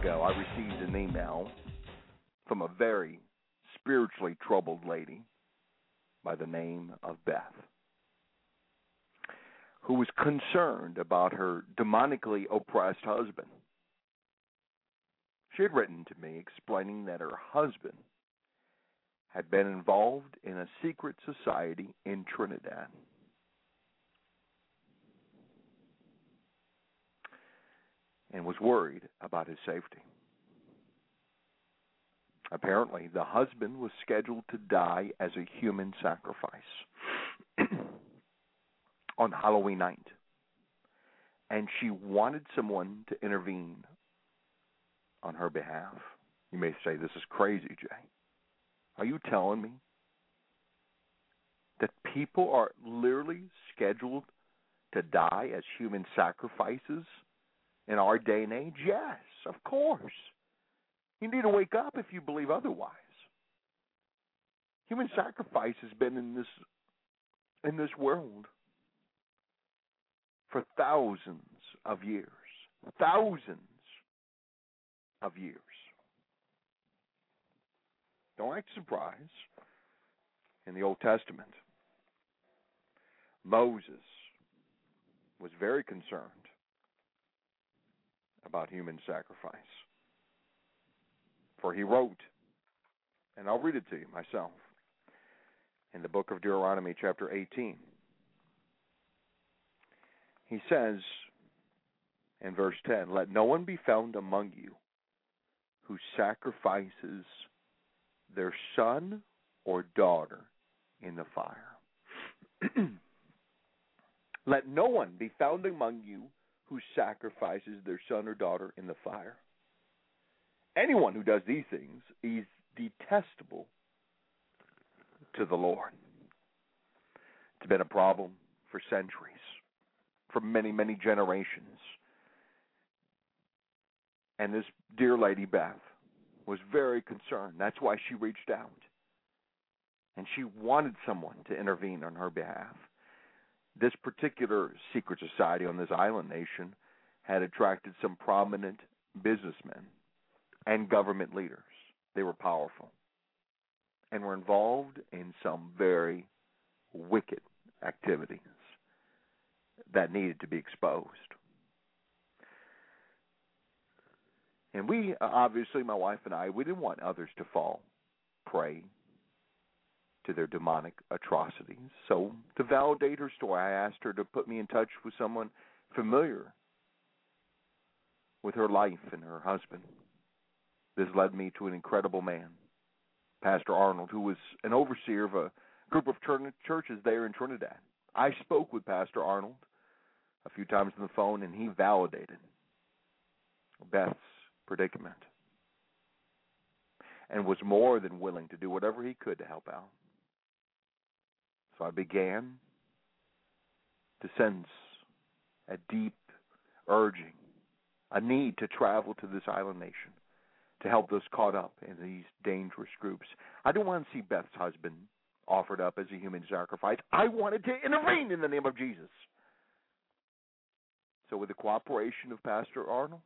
Ago, I received an email from a very spiritually troubled lady by the name of Beth, who was concerned about her demonically oppressed husband. She had written to me explaining that her husband had been involved in a secret society in Trinidad. And was worried about his safety. Apparently, the husband was scheduled to die as a human sacrifice on Halloween night. And she wanted someone to intervene on her behalf. You may say, This is crazy, Jay. Are you telling me that people are literally scheduled to die as human sacrifices in our day and age? Yes, of course. You need to wake up if you believe otherwise. Human sacrifice has been in this in this world for thousands of years. Thousands of years. Don't act surprised. In the Old Testament, Moses was very concerned about human sacrifice. For he wrote, and I'll read it to you myself, in the book of Deuteronomy, chapter 18. He says in verse 10 Let no one be found among you who sacrifices their son or daughter in the fire. Let no one be found among you who sacrifices their son or daughter in the fire. Anyone who does these things is detestable to the Lord. It's been a problem for centuries, for many, many generations. And this dear lady Beth was very concerned. That's why she reached out. And she wanted someone to intervene on her behalf. This particular secret society on this island nation had attracted some prominent businessmen and government leaders. They were powerful and were involved in some very wicked activities that needed to be exposed. And we, uh, obviously, my wife and I, we didn't want others to fall prey to their demonic atrocities. So, to validate her story, I asked her to put me in touch with someone familiar with her life and her husband. This led me to an incredible man, Pastor Arnold, who was an overseer of a group of churches there in Trinidad. I spoke with Pastor Arnold a few times on the phone, and he validated Beth's predicament and was more than willing to do whatever he could to help out. I began to sense a deep urging, a need to travel to this island nation to help those caught up in these dangerous groups. I didn't want to see Beth's husband offered up as a human sacrifice. I wanted to intervene in the name of Jesus. So, with the cooperation of Pastor Arnold,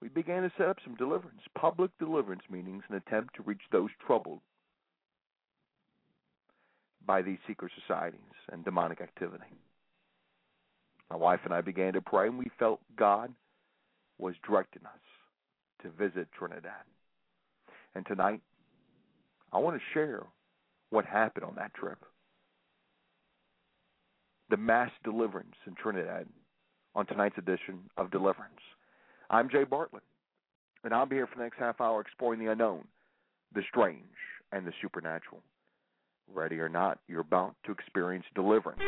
we began to set up some deliverance, public deliverance meetings, in an attempt to reach those troubled by these secret societies and demonic activity. My wife and I began to pray, and we felt God was directing us to visit Trinidad. And tonight, I want to share what happened on that trip. The mass deliverance in Trinidad on tonight's edition of Deliverance. I'm Jay Bartlett, and I'll be here for the next half hour exploring the unknown, the strange, and the supernatural. Ready or not, you're about to experience deliverance.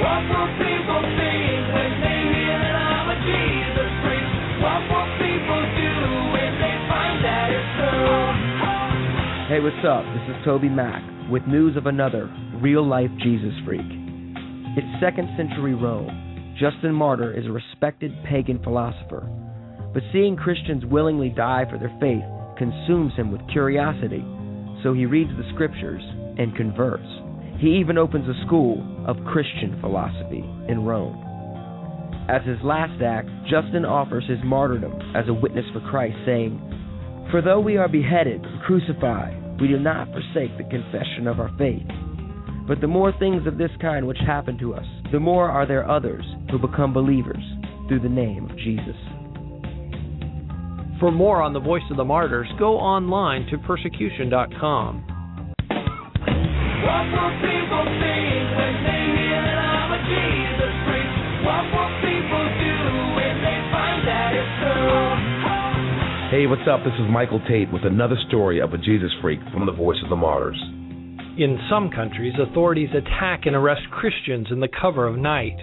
What will people think when they need it on a Jesus freak? What will people do if they find that it's so? Hey, what's up? This is TobyMac with news of another real life Jesus freak. It's second century Rome. Justin Martyr is a respected pagan philosopher, but seeing Christians willingly die for their faith consumes him with curiosity, so he reads the scriptures and converts. He even opens a school of Christian philosophy in Rome. As his last act, Justin offers his martyrdom as a witness for Christ, saying, For though we are beheaded and crucified, we do not forsake the confession of our faith. But the more things of this kind which happen to us, the more are there others who become believers through the name of Jesus. For more on the Voice of the Martyrs, go online to persecution.com. What will people think when they hear that I'm a Jesus freak? What will people do when they find that it's true? Hey, what's up? This is Michael Tait with another story of a Jesus freak from the Voice of the Martyrs. In some countries, authorities attack and arrest Christians in the cover of night.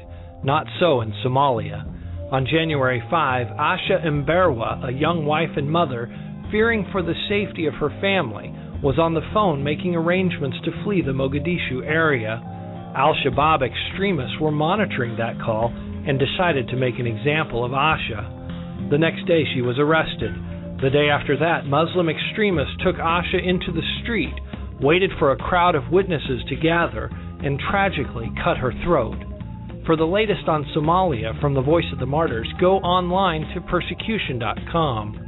Not so in Somalia. On January 5, Asha Mberwa, a young wife and mother, fearing for the safety of her family, was on the phone making arrangements to flee the Mogadishu area. Al Shabaab extremists were monitoring that call and decided to make an example of Asha. The next day, she was arrested. The day after that, Muslim extremists took Asha into the street, waited for a crowd of witnesses to gather, and tragically cut her throat. For the latest on Somalia from the Voice of the Martyrs, go online to persecution.com.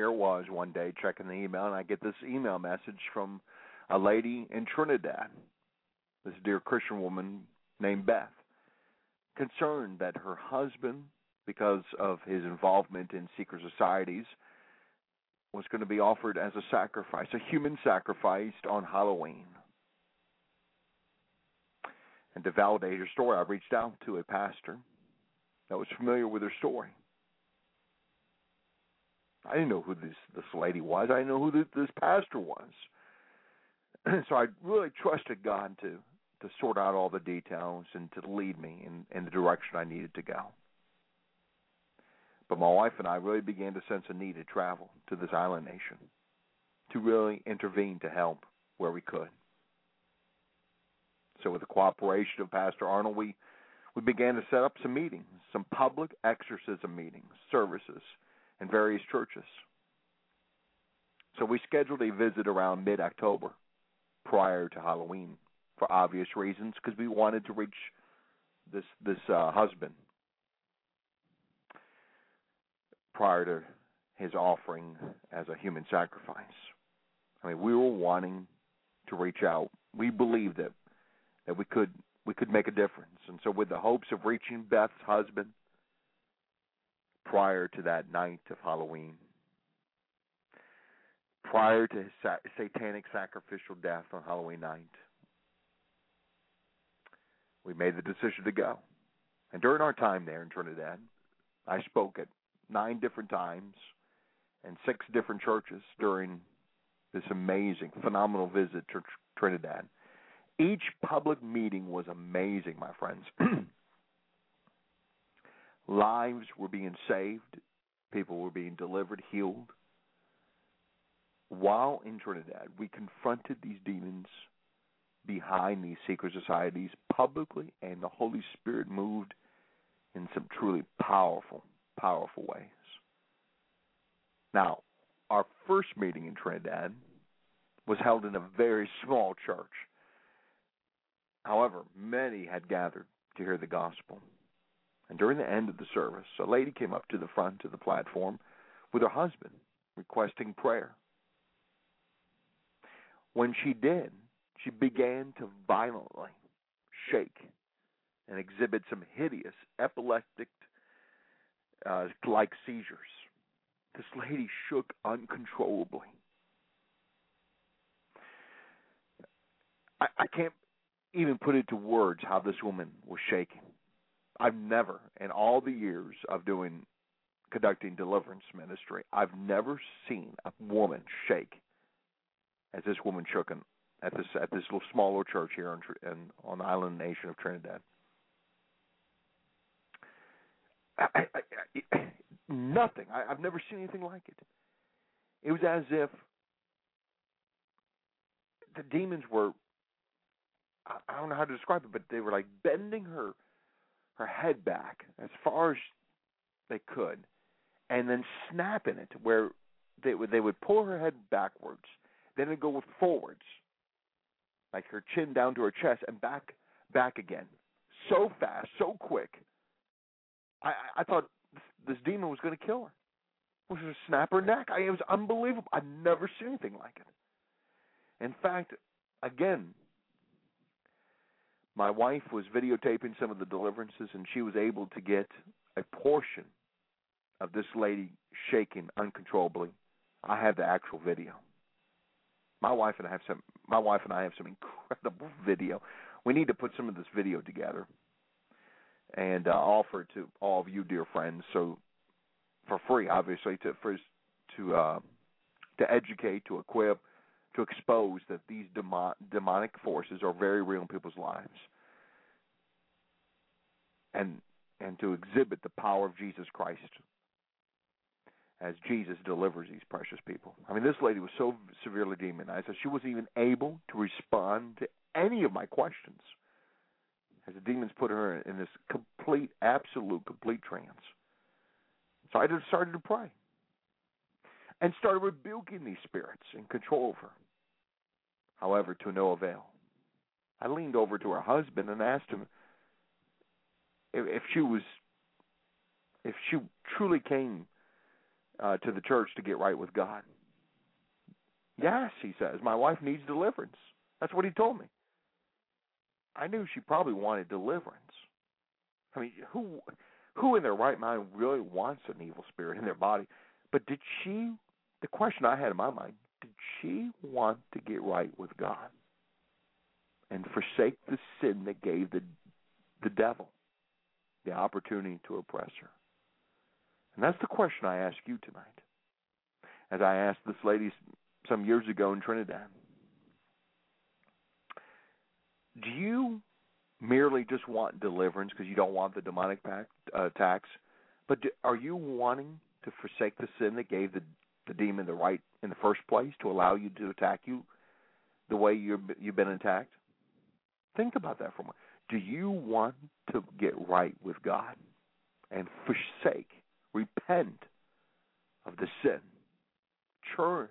here was one day checking the email, and I get this email message from a lady in Trinidad, this dear Christian woman named Beth, concerned that her husband, because of his involvement in secret societies, was going to be offered as a sacrifice, a human sacrifice on Halloween. And to validate her story, I reached out to a pastor that was familiar with her story. I didn't know who this this lady was. I didn't know who this, this pastor was. so I really trusted God to to sort out all the details and to lead me in, in the direction I needed to go. But my wife and I really began to sense a need to travel to this island nation, to really intervene to help where we could. So with the cooperation of Pastor Arnold, we we began to set up some meetings, some public exorcism meetings, services in various churches. So we scheduled a visit around mid October prior to Halloween for obvious reasons because we wanted to reach this this uh, husband prior to his offering as a human sacrifice. I mean, we were wanting to reach out. We believed that that we could we could make a difference, and so with the hopes of reaching Beth's husband prior to that night of Halloween, prior to his sa- satanic sacrificial death on Halloween night, we made the decision to go. And during our time there in Trinidad, I spoke at nine different times and six different churches during this amazing, phenomenal visit to Tr- Trinidad. Each public meeting was amazing, my friends. Lives were being saved, people were being delivered, healed. while in Trinidad, we confronted these demons behind these secret societies publicly, and the Holy Spirit moved in some truly powerful, powerful ways. Now, our first meeting in Trinidad was held in a very small church. However, many had gathered to hear the gospel. And during the end of the service, a lady came up to the front of the platform with her husband requesting prayer. When she did, she began to violently shake and exhibit some hideous epileptic uh, like seizures. This lady shook uncontrollably. I, I can't even put into words how this woman was shaking. I've never, in all the years of doing conducting deliverance ministry, I've never seen a woman shake as this woman shook in, at this at this little small little church here on, in, on the island nation of Trinidad. I, I, I, nothing. I, I've never seen anything like it. It was as if the demons were. I, I don't know how to describe it, but they were like bending her her head back as far as they could, and then snapping it where they would they would pull her head backwards, then it'd go forwards, like her chin down to her chest, and back back again, so fast, so quick. I I thought this, this demon was going to kill her. Was going to snap her neck. I, it was unbelievable. I've never seen anything like it. In fact, again, my wife was videotaping some of the deliverances, and she was able to get a portion of this lady shaking uncontrollably. I have the actual video. My wife and I have some. My wife and I have some incredible video. We need to put some of this video together and uh, offer it to all of you, dear friends. So, for free, obviously, to for to uh, to educate, to equip, to expose that these demon, demonic forces are very real in people's lives, and and to exhibit the power of Jesus Christ as Jesus delivers these precious people. I mean, this lady was so severely demonized that she wasn't even able to respond to any of my questions. As the demons put her in this complete, absolute, complete trance. So I just started to pray and started rebuking these spirits and control of her. However, to no avail. I leaned over to her husband and asked him if, if she was, if she truly came uh, to the church to get right with God. Yes, he says, my wife needs deliverance. That's what he told me. I knew she probably wanted deliverance. I mean, who who in their right mind really wants an evil spirit in their body? But did she the question I had in my mind, did she want to get right with God and forsake the sin that gave the the devil the opportunity to oppress her? And that's the question I ask you tonight. As I asked this lady some years ago in Trinidad. Do you merely just want deliverance because you don't want the demonic pact, uh, attacks? But do, are you wanting to forsake the sin that gave the the demon the right in the first place to allow you to attack you the way you've you've been attacked? Think about that for a moment. Do you want to get right with God and forsake repent of the sin, turn,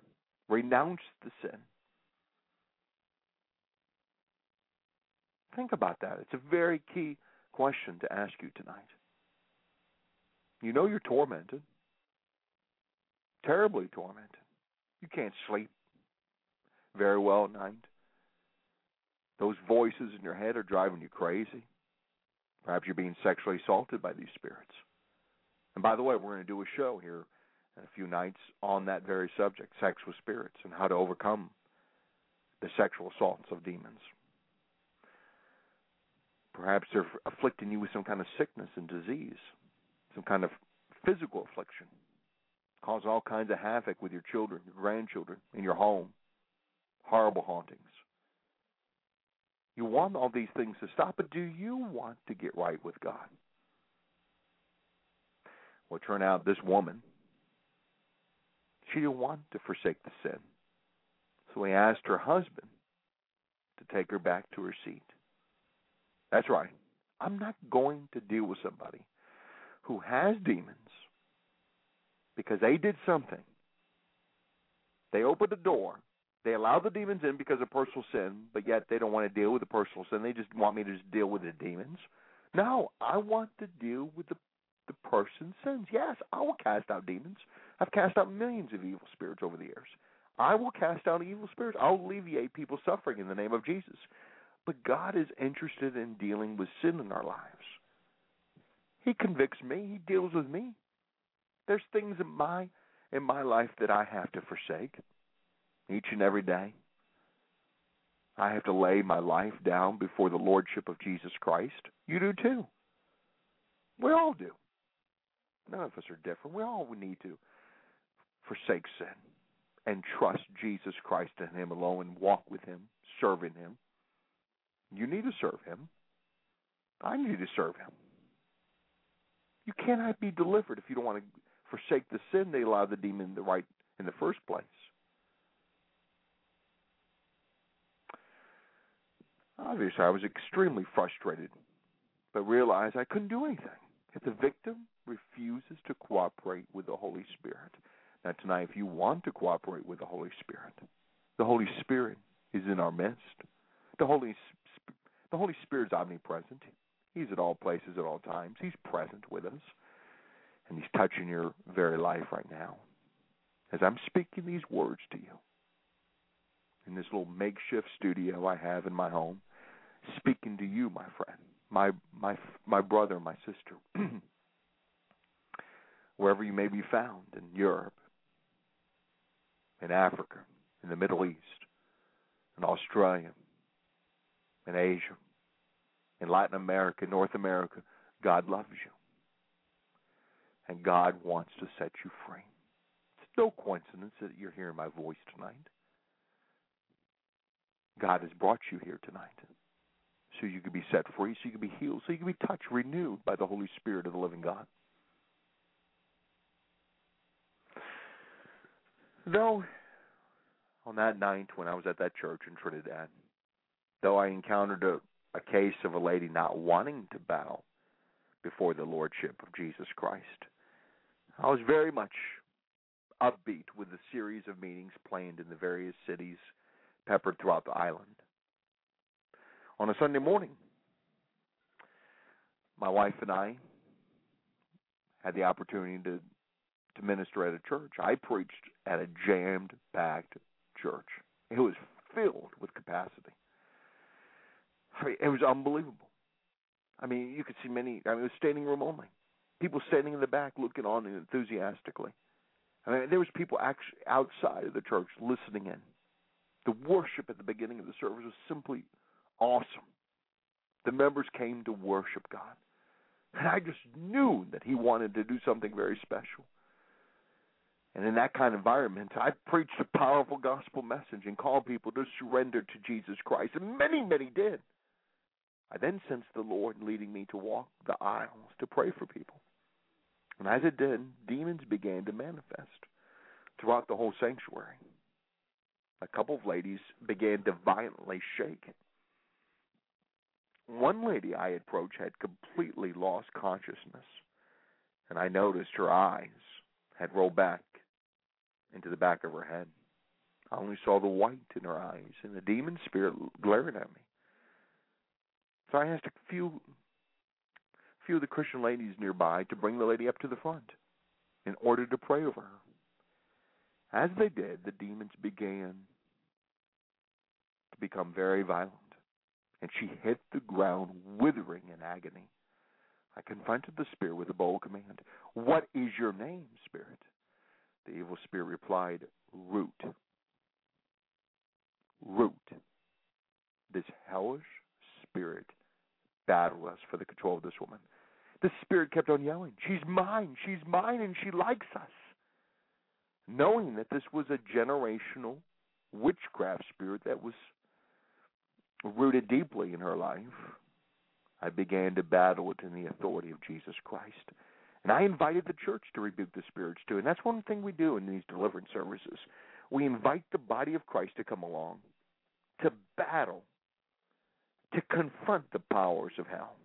renounce the sin. Think about that. It's a very key question to ask you tonight. You know you're tormented, terribly tormented. You can't sleep very well at night. Those voices in your head are driving you crazy. Perhaps you're being sexually assaulted by these spirits. And by the way, we're going to do a show here in a few nights on that very subject, sex with spirits, and how to overcome the sexual assaults of demons. Perhaps they're afflicting you with some kind of sickness and disease, some kind of physical affliction, cause all kinds of havoc with your children, your grandchildren, in your home, horrible hauntings. You want all these things to stop, but do you want to get right with God? Well, it turned out this woman, she didn't want to forsake the sin. So he asked her husband to take her back to her seat. That's right. I'm not going to deal with somebody who has demons because they did something. They opened the door. They allow the demons in because of personal sin, but yet they don't want to deal with the personal sin. They just want me to just deal with the demons. No, I want to deal with the the person's sins. Yes, I will cast out demons. I've cast out millions of evil spirits over the years. I will cast out evil spirits. I'll alleviate people's suffering in the name of Jesus. But God is interested in dealing with sin in our lives. He convicts me. He deals with me. There's things in my in my life that I have to forsake each and every day. I have to lay my life down before the lordship of Jesus Christ. You do too. We all do. None of us are different. We all need to forsake sin and trust Jesus Christ and Him alone and walk with Him, serving Him. You need to serve Him. I need to serve Him. You cannot be delivered if you don't want to forsake the sin they allow the demon to right in the first place. Obviously, I was extremely frustrated, but realized I couldn't do anything. If the victim refuses to cooperate with the Holy Spirit, now tonight, if you want to cooperate with the Holy Spirit, the Holy Spirit is in our midst. The Holy the Holy Spirit is omnipresent. He's at all places at all times. He's present with us, and He's touching your very life right now. As I'm speaking these words to you in this little makeshift studio I have in my home, speaking to you, my friend, my my my brother, my sister, wherever you may be found in Europe, in Africa, in the Middle East, in Australia, in Asia, in Latin America, North America, God loves you. And God wants to set you free. It's no coincidence that you're hearing my voice tonight. God has brought you here tonight so you can be set free, so you can be healed, so you can be touched, renewed by the Holy Spirit of the living God. Though on that night when I was at that church in Trinidad, though I encountered a, a case of a lady not wanting to bow before the Lordship of Jesus Christ, I was very much upbeat with the series of meetings planned in the various cities peppered throughout the island. On a Sunday morning, my wife and I had the opportunity to to minister at a church. I preached at a jammed packed church. It was filled with capacity. I mean, it was unbelievable. I mean, you could see many. I mean, it was standing room only. People standing in the back looking on enthusiastically. I mean, there was people actually outside of the church listening in. The worship at the beginning of the service was simply awesome. The members came to worship God. And I just knew that he wanted to do something very special. And in that kind of environment, I preached a powerful gospel message and called people to surrender to Jesus Christ. And many, many did. I then sensed the Lord leading me to walk the aisles to pray for people. And as it did, demons began to manifest throughout the whole sanctuary. A couple of ladies began to violently shake. One lady I approached had completely lost consciousness, and I noticed her eyes had rolled back into the back of her head. I only saw the white in her eyes and the demon spirit glaring at me. So I asked a few few of the Christian ladies nearby to bring the lady up to the front in order to pray over her. As they did, the demons began to become very violent, and she hit the ground withering in agony. I confronted the spirit with a bold command. What is your name, spirit? The evil spirit replied, Root. Root. This hellish spirit battled us for the control of this woman. The spirit kept on yelling, She's mine, she's mine, and she likes us. Knowing that this was a generational witchcraft spirit that was rooted deeply in her life, I began to battle it in the authority of Jesus Christ. And I invited the church to rebuke the spirits too. And that's one thing we do in these deliverance services. We invite the body of Christ to come along, to battle, to confront the powers of hell.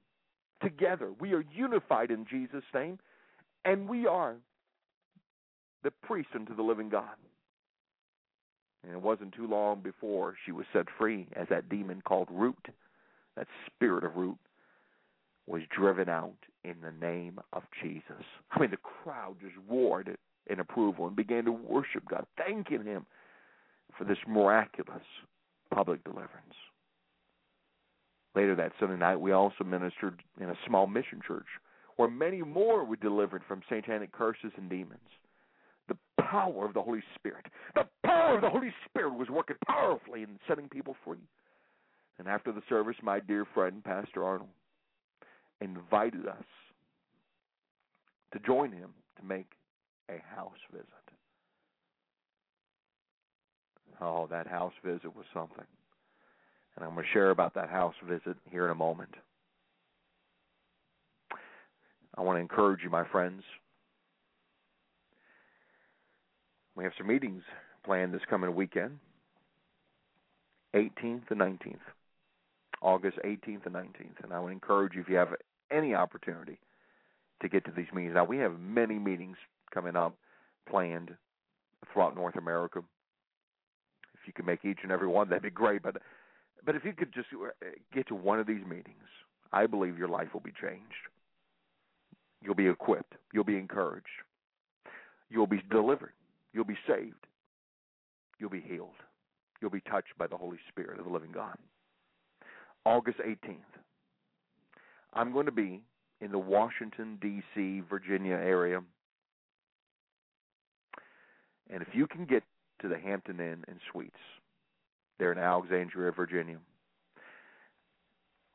Together, we are unified in Jesus' name, and we are the priest unto the living God. And it wasn't too long before she was set free as that demon called Root, that spirit of Root, was driven out in the name of Jesus. I mean, the crowd just roared in approval and began to worship God, thanking Him for this miraculous public deliverance. Later that Sunday night, we also ministered in a small mission church where many more were delivered from satanic curses and demons. The power of the Holy Spirit, the power of the Holy Spirit was working powerfully in setting people free. And after the service, my dear friend, Pastor Arnold, invited us to join him to make a house visit. Oh, that house visit was something. And I'm going to share about that house visit here in a moment. I want to encourage you, my friends. We have some meetings planned this coming weekend 18th and 19th. August 18th and 19th. And I would encourage you, if you have any opportunity, to get to these meetings. Now, we have many meetings coming up planned throughout North America. If you can make each and every one, that'd be great. But but if you could just uh, get to one of these meetings, I believe your life will be changed. You'll be equipped. You'll be encouraged. You'll be delivered. You'll be saved. You'll be healed. You'll be touched by the Holy Spirit of the living God. August 18th. I'm going to be in the Washington, D.C., Virginia area. And if you can get to the Hampton Inn and Suites, there in Alexandria, Virginia,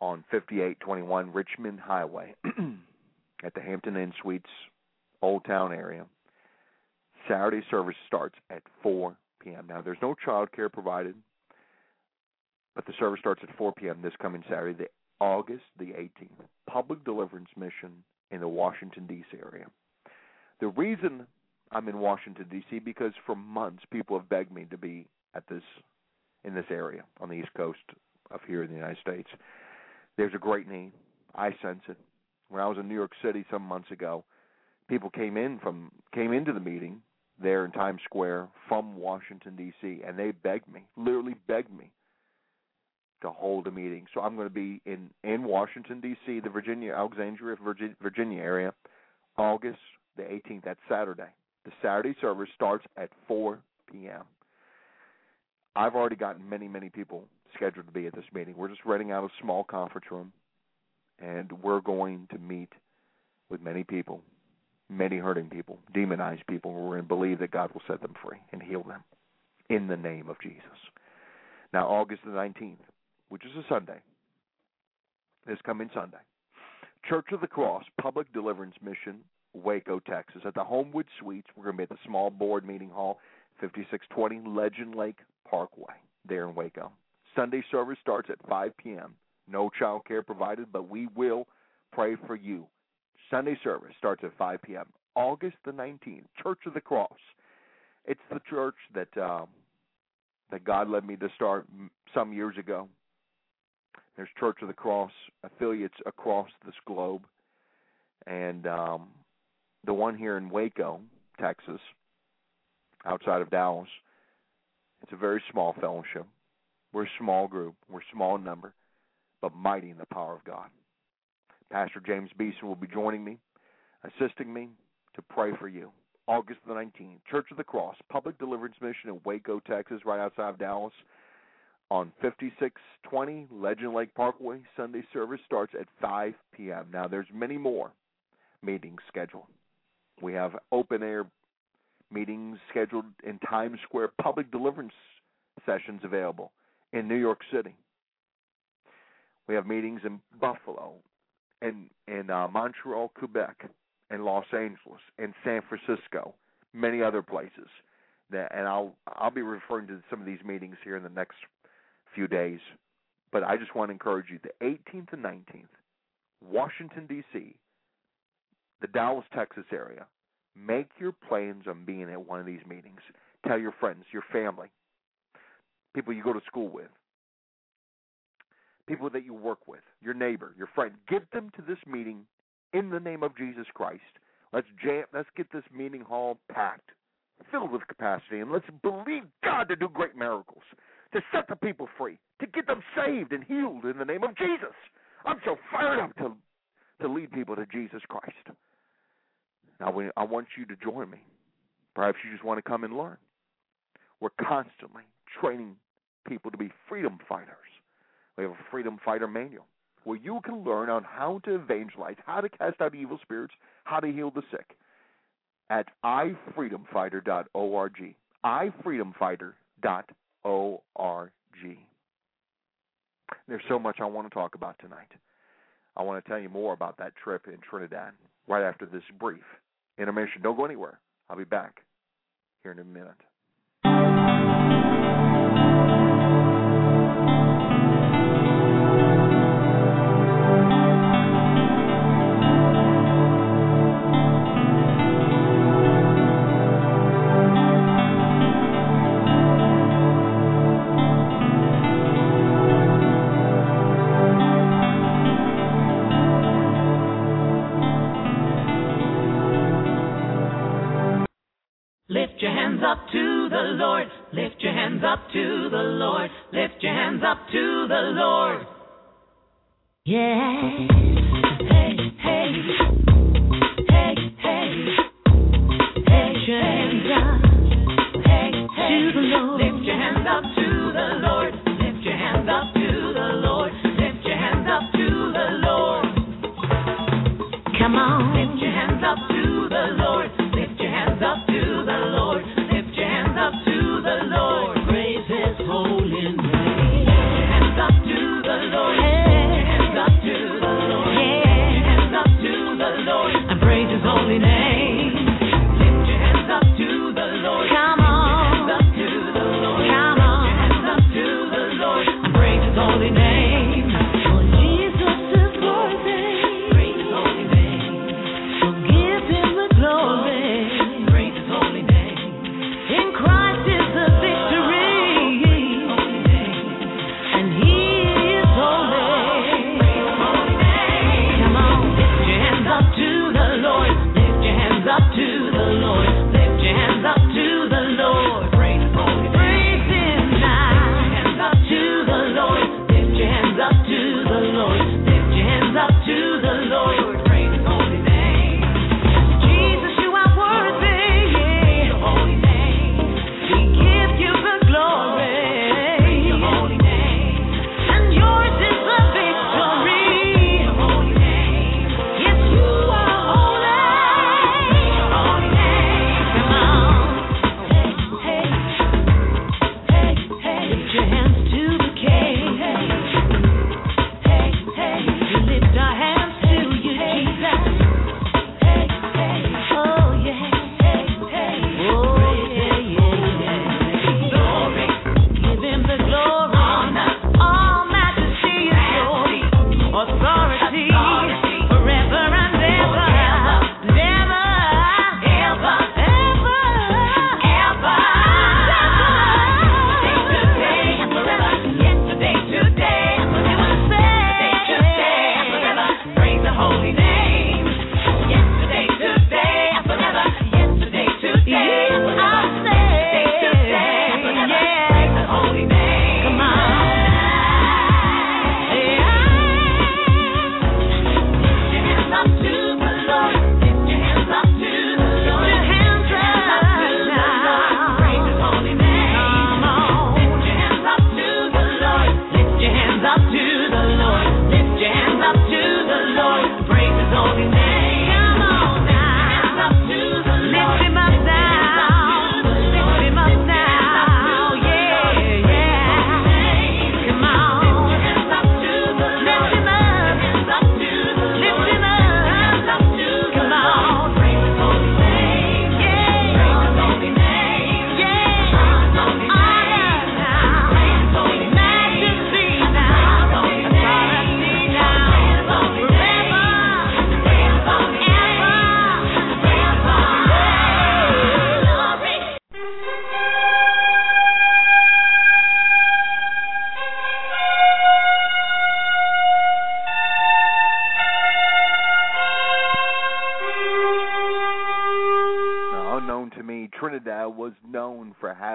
on 5821 Richmond Highway at the Hampton Inn Suites, Old Town area. Saturday service starts at 4 p.m. Now, there's no child care provided, but the service starts at 4 p.m. this coming Saturday, the August the 18th. Public deliverance mission in the Washington D.C. area. The reason I'm in Washington D.C. because for months people have begged me to be at this in this area on the East Coast of here in the United States. There's a great need. I sense it. When I was in New York City some months ago, people came in from came into the meeting there in Times Square from Washington D.C. and they begged me, literally begged me to hold a meeting. So I'm going to be in in Washington D.C., the Virginia Alexandria Virginia, Virginia area, August the 18th. That's Saturday. The Saturday service starts at 4 p.m. I've already gotten many many people scheduled to be at this meeting. We're just renting out a small conference room, and we're going to meet with many people, many hurting people, demonized people, who are to believe that God will set them free and heal them in the name of Jesus. Now, August the 19th, which is a Sunday, this coming Sunday. Church of the Cross Public Deliverance Mission, Waco, Texas, at the Homewood Suites. We're going to be at the small board meeting hall, 5620 Legend Lake Parkway, there in Waco. Sunday service starts at 5 p.m. No child care provided, but we will pray for you. Sunday service starts at 5 p.m. August the 19th, Church of the Cross. It's the church that um, that God led me to start some years ago. There's Church of the Cross affiliates across this globe, and um, the one here in Waco, Texas, outside of Dallas. It's a very small fellowship. We're a small group. We're small in number, but mighty in the power of God. Pastor James Beeson will be joining me, assisting me to pray for you. August the 19th, Church of the Cross, Public Deliverance Mission in Waco, Texas, right outside of Dallas on 5620 Legend Lake Parkway. Sunday service starts at 5 p.m. Now, there's many more meetings scheduled. We have open air meetings scheduled in Times Square, public deliverance sessions available in New York City. We have meetings in Buffalo, and in uh, Montreal, Quebec, and Los Angeles, and San Francisco, many other places. And I'll I'll be referring to some of these meetings here in the next few days. But I just want to encourage you the 18th and 19th, Washington, D.C., the Dallas, Texas area. Make your plans on being at one of these meetings. Tell your friends, your family, people you go to school with, people that you work with, your neighbor, your friend. Get them to this meeting in the name of Jesus Christ. Let's jam. Let's get this meeting hall packed, filled with capacity, and let's believe God to do great miracles, to set the people free, to get them saved and healed in the name of Jesus. I'm so fired up to to lead people to Jesus Christ. Now, I want you to join me. Perhaps you just want to come and learn. We're constantly training people to be freedom fighters. We have a freedom fighter manual where you can learn on how to evangelize, how to cast out evil spirits, how to heal the sick at ifreedomfighter.org. ifreedomfighter.org. There's so much I want to talk about tonight. I want to tell you more about that trip in Trinidad right after this brief intermission. Don't go anywhere. I'll be back here in a minute.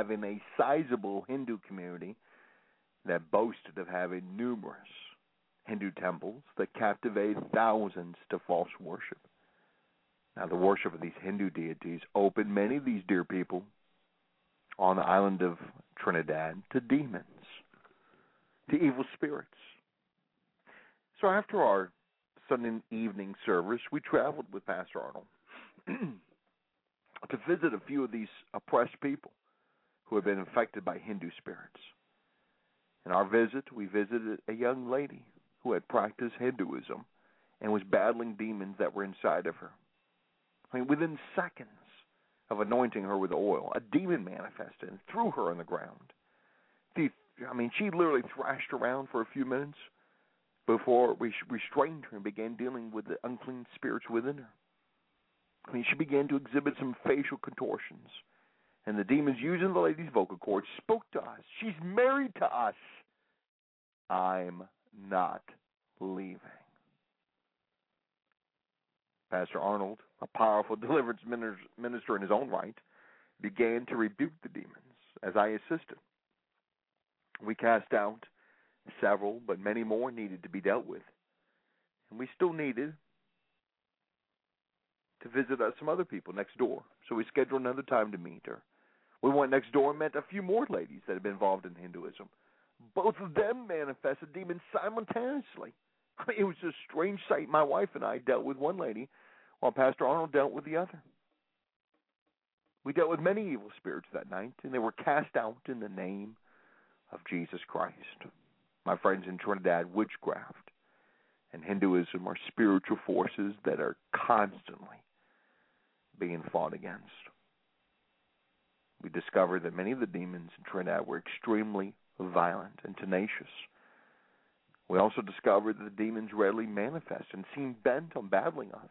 Having a sizable Hindu community that boasted of having numerous Hindu temples that captivated thousands to false worship. Now, the worship of these Hindu deities opened many of these dear people on the island of Trinidad to demons, to evil spirits. So, after our Sunday evening service, we traveled with Pastor Arnold to visit a few of these oppressed people who had been infected by Hindu spirits. In our visit, we visited a young lady who had practiced Hinduism and was battling demons that were inside of her. I mean, within seconds of anointing her with oil, a demon manifested and threw her on the ground. The, I mean, she literally thrashed around for a few minutes before we restrained her and began dealing with the unclean spirits within her. I mean, she began to exhibit some facial contortions. And the demons, using the lady's vocal cords, spoke to us. She's married to us. I'm not leaving. Pastor Arnold, a powerful deliverance minister in his own right, began to rebuke the demons as I assisted. We cast out several, but many more needed to be dealt with. And we still needed to visit uh, some other people next door. So we scheduled another time to meet her. We went next door and met a few more ladies that had been involved in Hinduism. Both of them manifested demons simultaneously. It was a strange sight. My wife and I dealt with one lady while Pastor Arnold dealt with the other. We dealt with many evil spirits that night, and they were cast out in the name of Jesus Christ. My friends in Trinidad, witchcraft and Hinduism are spiritual forces that are constantly being fought against. We discovered that many of the demons in Trinidad were extremely violent and tenacious. We also discovered that the demons readily manifest and seem bent on battling us.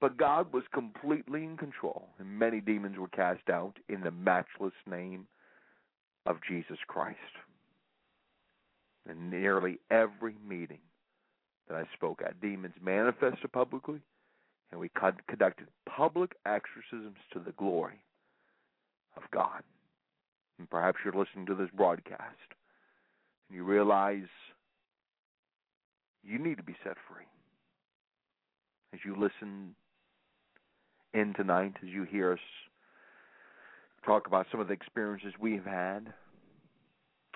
But God was completely in control, and many demons were cast out in the matchless name of Jesus Christ. In nearly every meeting that I spoke at, demons manifested publicly, and we conducted public exorcisms to the glory of God. And perhaps you're listening to this broadcast and you realize you need to be set free. As you listen in tonight, as you hear us talk about some of the experiences we've had,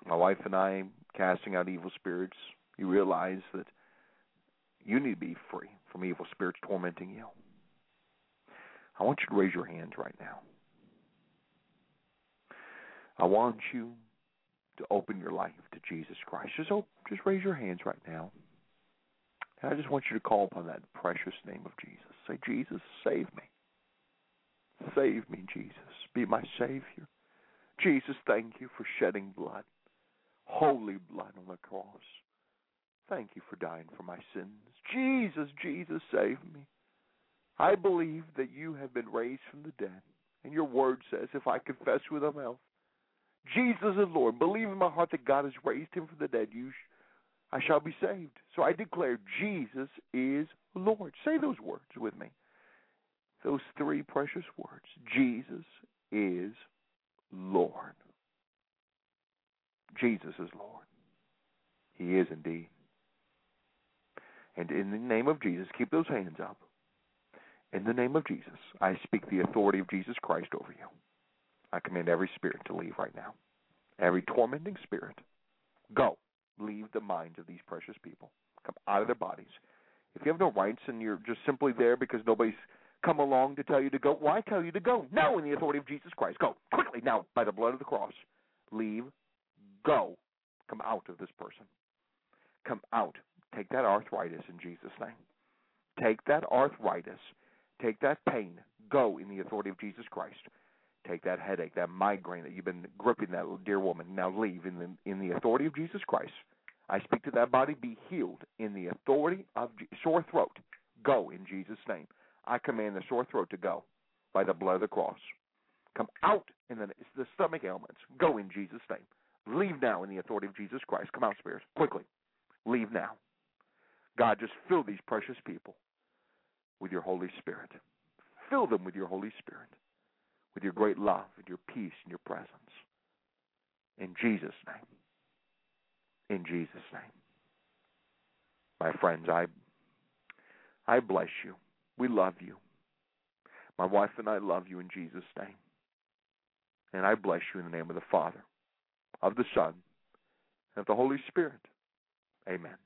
my wife and I casting out evil spirits, you realize that you need to be free from evil spirits tormenting you. I want you to raise your hands right now. I want you to open your life to Jesus Christ. Just just raise your hands right now. And I just want you to call upon that precious name of Jesus. Say, Jesus, save me. Save me, Jesus. Be my Savior. Jesus, thank you for shedding blood, holy blood on the cross. Thank you for dying for my sins. Jesus, Jesus, save me. I believe that you have been raised from the dead. And your word says, if I confess with my mouth Jesus is Lord. Believe in my heart that God has raised him from the dead. You sh- I shall be saved. So I declare Jesus is Lord. Say those words with me. Those three precious words. Jesus is Lord. Jesus is Lord. He is indeed. And in the name of Jesus, keep those hands up. In the name of Jesus, I speak the authority of Jesus Christ over you. I command every spirit to leave right now. Every tormenting spirit, go. Leave the minds of these precious people. Come out of their bodies. If you have no rights and you're just simply there because nobody's come along to tell you to go, why well, tell you to go? No, in the authority of Jesus Christ. Go quickly now by the blood of the cross. Leave. Go. Come out of this person. Come out. Take that arthritis in Jesus' name. Take that arthritis. Take that pain. Go in the authority of Jesus Christ. Take that headache, that migraine that you've been gripping that dear woman. Now leave in the in the authority of Jesus Christ. I speak to that body, be healed in the authority of sore throat. Go in Jesus' name. I command the sore throat to go by the blood of the cross. Come out in the, the stomach ailments. Go in Jesus' name. Leave now in the authority of Jesus Christ. Come out, spirits, quickly. Leave now. God, just fill these precious people with your Holy Spirit. Fill them with your Holy Spirit. With your great love and your peace and your presence. In Jesus' name. In Jesus' name. My friends, I I bless you. We love you. My wife and I love you in Jesus' name. And I bless you in the name of the Father, of the Son, and of the Holy Spirit. Amen.